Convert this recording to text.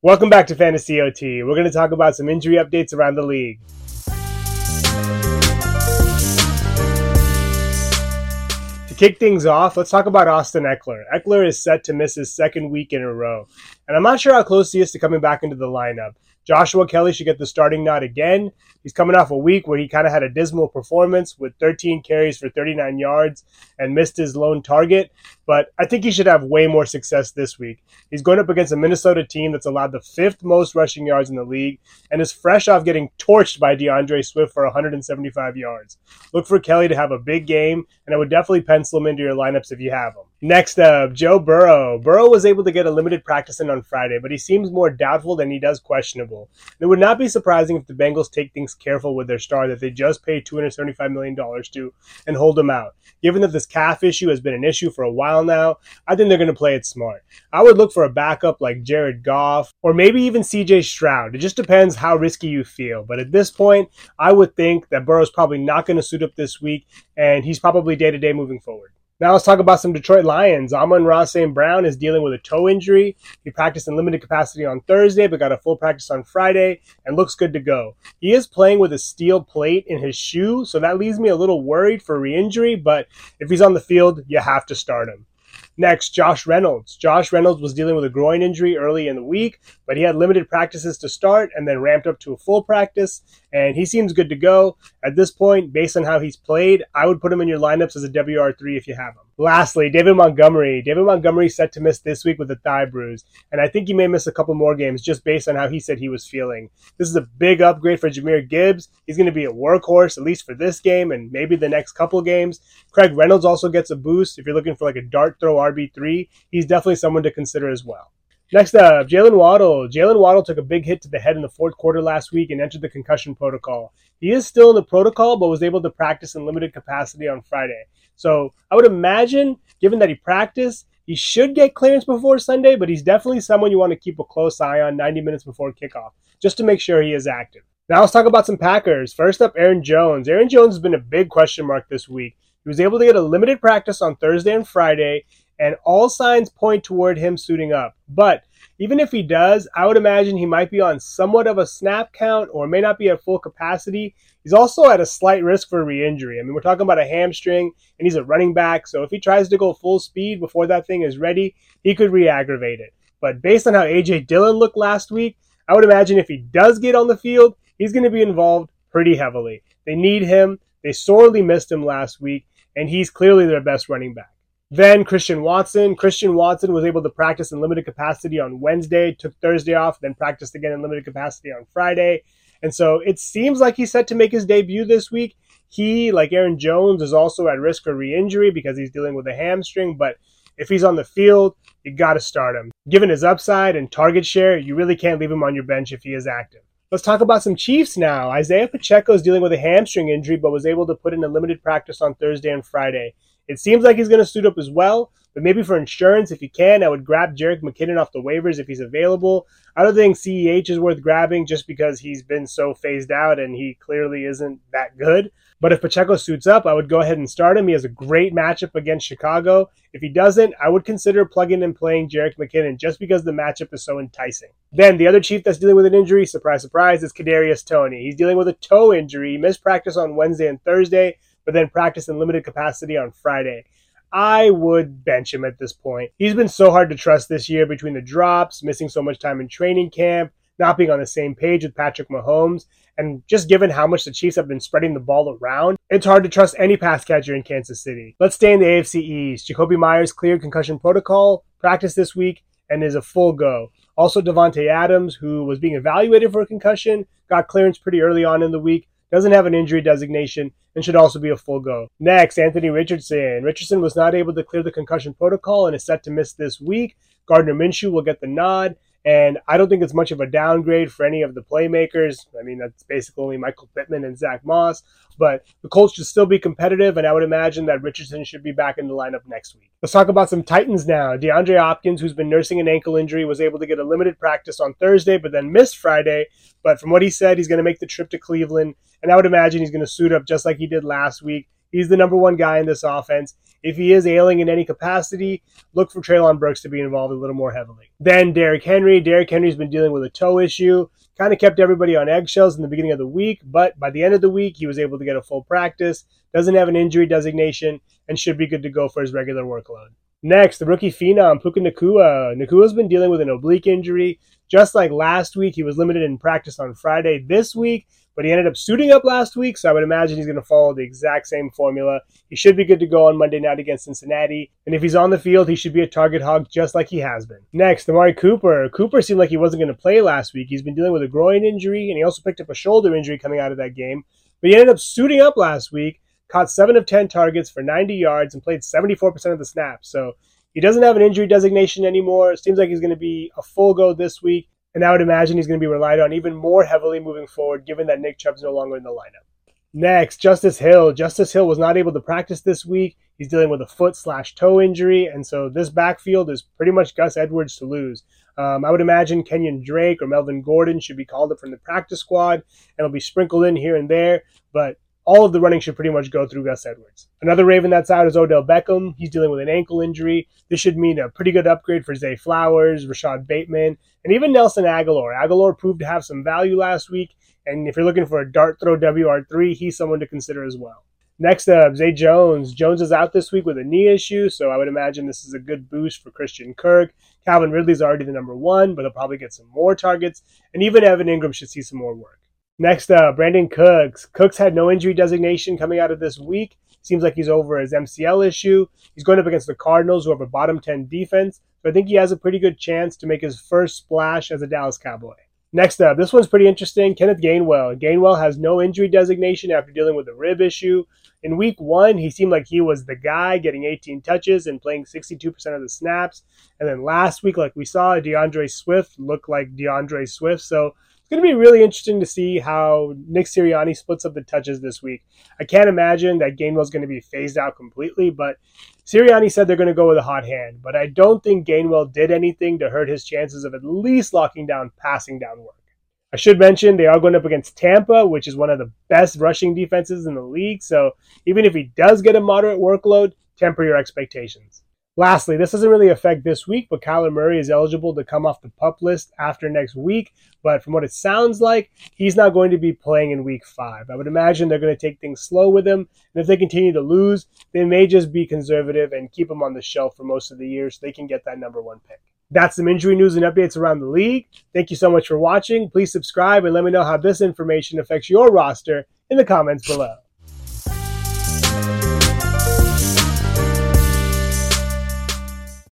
Welcome back to Fantasy OT. We're going to talk about some injury updates around the league. To kick things off, let's talk about Austin Ekeler. Ekeler is set to miss his second week in a row, and I'm not sure how close he is to coming back into the lineup. Joshua Kelly should get the starting nod again. He's coming off a week where he kind of had a dismal performance with 13 carries for 39 yards and missed his lone target. But I think he should have way more success this week. He's going up against a Minnesota team that's allowed the fifth most rushing yards in the league and is fresh off getting torched by D'Andre Swift for 175 yards. Look for Kelly to have a big game, and I would definitely pencil him into your lineups if you have him. Next up, Joe Burrow. Burrow was able to get a limited practice in on Friday, but he seems more doubtful than he does questionable. It would not be surprising if the Bengals take things careful with their star that they just paid $275 million to and hold him out. Given that this calf issue has been an issue for a while now, I think they're going to play it smart. I would look for a backup like Jared Goff or maybe even CJ Stroud. It just depends how risky you feel. But at this point, I would think that Burrow's probably not going to suit up this week and he's probably day to day moving forward. Now let's talk about some Detroit Lions. Amon-Ra St. Brown is dealing with a toe injury. He practiced in limited capacity on Thursday, but got a full practice on Friday and looks good to go. He is playing with a steel plate in his shoe, so that leaves me a little worried for re-injury, but if he's on the field, you have to start him. Next, Josh Reynolds. Josh Reynolds was dealing with a groin injury early in the week, but he had limited practices to start and then ramped up to a full practice, and he seems good to go. At this point, based on how he's played, I would put him in your lineups as a WR3 if you have him. Lastly, David Montgomery. David Montgomery set to miss this week with a thigh bruise, and I think he may miss a couple more games just based on how he said he was feeling. This is a big upgrade for Jahmyr Gibbs. He's going to be a workhorse, at least for this game and maybe the next couple games. Craig Reynolds also gets a boost if you're looking for like a dart throw RB3. He's definitely someone to consider as well. Next up, Jalen Waddle. Jalen Waddle took a big hit to the head in the fourth quarter last week and entered the concussion protocol. He is still in the protocol, but was able to practice in limited capacity on Friday. So I would imagine, given that he practiced, he should get clearance before Sunday, but he's definitely someone you want to keep a close eye on 90 minutes before kickoff, just to make sure he is active. Now let's talk about some Packers. First up, Aaron Jones. Aaron Jones has been a big question mark this week. He was able to get a limited practice on Thursday and Friday, and all signs point toward him suiting up. But even if he does, I would imagine he might be on somewhat of a snap count or may not be at full capacity. He's also at a slight risk for re injury. I mean, we're talking about a hamstring and he's a running back, so if he tries to go full speed before that thing is ready, he could re aggravate it. But based on how A.J. Dillon looked last week, I would imagine if he does get on the field, he's going to be involved pretty heavily. They need him. They sorely missed him last week, and he's clearly their best running back. Then Christian Watson. Christian Watson was able to practice in limited capacity on Wednesday, took Thursday off, then practiced again in limited capacity on Friday. And so it seems like he's set to make his debut this week. He, like Aaron Jones, is also at risk for re injury because he's dealing with a hamstring. But if he's on the field, you got to start him. Given his upside and target share, you really can't leave him on your bench if he is active. Let's talk about some Chiefs now. Isaiah Pacheco is dealing with a hamstring injury, but was able to put in a limited practice on Thursday and Friday. It seems like he's going to suit up as well, but maybe for insurance, if you can, I would grab Jerick McKinnon off the waivers if he's available. I don't think CEH is worth grabbing just because he's been so phased out and he clearly isn't that good. But if Pacheco suits up, I would go ahead and start him. He has a great matchup against Chicago. If he doesn't, I would consider plugging and playing Jerick McKinnon just because the matchup is so enticing. Then the other chief that's dealing with an injury, surprise, surprise, is Kadarius Toney. He's dealing with a toe injury. He missed practice on Wednesday and Thursday but then practice in limited capacity on Friday. I would bench him at this point. He's been so hard to trust this year between the drops, missing so much time in training camp, not being on the same page with Patrick Mahomes, and just given how much the Chiefs have been spreading the ball around, it's hard to trust any pass catcher in Kansas City. Let's stay in the AFC East. Jakobi Meyers cleared concussion protocol, practice this week, and is a full go. Also, Davante Adams, who was being evaluated for a concussion, got clearance pretty early on in the week, doesn't have an injury designation, and should also be a full go. Next, Anthony Richardson. Richardson was not able to clear the concussion protocol and is set to miss this week. Gardner Minshew will get the nod. And I don't think it's much of a downgrade for any of the playmakers. I mean, that's basically only Michael Pittman and Zack Moss. But the Colts should still be competitive, and I would imagine that Richardson should be back in the lineup next week. Let's talk about some Titans now. DeAndre Hopkins, who's been nursing an ankle injury, was able to get a limited practice on Thursday, but then missed Friday. But from what he said, he's going to make the trip to Cleveland, and I would imagine he's going to suit up just like he did last week. He's the number one guy in this offense. If he is ailing in any capacity, look for Treylon Burks to be involved a little more heavily. Then Derrick Henry. Derrick Henry's been dealing with a toe issue. Kind of kept everybody on eggshells in the beginning of the week, but by the end of the week, he was able to get a full practice, doesn't have an injury designation, and should be good to go for his regular workload. Next, the rookie phenom, Puka Nacua. Nacua's been dealing with an oblique injury. Just like last week, he was limited in practice on Friday. This week, but he ended up suiting up last week, so I would imagine he's going to follow the exact same formula. He should be good to go on Monday night against Cincinnati, and if he's on the field, he should be a target hog just like he has been. Next, Amari Cooper. Cooper seemed like he wasn't going to play last week. He's been dealing with a groin injury, and he also picked up a shoulder injury coming out of that game. But he ended up suiting up last week, caught 7 of 10 targets for 90 yards, and played 74% of the snaps. So he doesn't have an injury designation anymore. It seems like he's going to be a full go this week. And I would imagine he's going to be relied on even more heavily moving forward, given that Nick Chubb's no longer in the lineup. Next, Justice Hill. Justice Hill was not able to practice this week. He's dealing with a foot slash toe injury, and so this backfield is pretty much Gus Edwards to lose. Um, I would imagine Kenyan Drake or Melvin Gordon should be called up from the practice squad, and it'll be sprinkled in here and there. But all of the running should pretty much go through Gus Edwards. Another Raven that's out is Odell Beckham. He's dealing with an ankle injury. This should mean a pretty good upgrade for Zay Flowers, Rashod Bateman, and even Nelson Agholor. Agholor proved to have some value last week, and if you're looking for a dart throw WR3, he's someone to consider as well. Next up, Zay Jones. Jones is out this week with a knee issue, so I would imagine this is a good boost for Christian Kirk. Calvin Ridley's already the number one, but he'll probably get some more targets, and even Evan Engram should see some more work. Next uh, up, Brandin Cooks. Cooks had no injury designation coming out of this week. Seems like he's over his MCL issue. He's going up against the Cardinals, who have a bottom 10 defense. So I think he has a pretty good chance to make his first splash as a Dallas Cowboy. Next up, this one's pretty interesting. Kenneth Gainwell. Gainwell has no injury designation after dealing with a rib issue. In week one, he seemed like he was the guy getting 18 touches and playing 62% of the snaps. And then last week, like we saw, D'Andre Swift looked like D'Andre Swift. So it's going to be really interesting to see how Nick Sirianni splits up the touches this week. I can't imagine that Gainwell's going to be phased out completely, but Sirianni said they're going to go with a hot hand. But I don't think Gainwell did anything to hurt his chances of at least locking down passing down work. I should mention they are going up against Tampa, which is one of the best rushing defenses in the league. So even if he does get a moderate workload, temper your expectations. Lastly, this doesn't really affect this week, but Kyler Murray is eligible to come off the pup list after next week. But from what it sounds like, he's not going to be playing in week five. I would imagine they're going to take things slow with him. And if they continue to lose, they may just be conservative and keep him on the shelf for most of the year so they can get that number one pick. That's some injury news and updates around the league. Thank you so much for watching. Please subscribe and let me know how this information affects your roster in the comments below.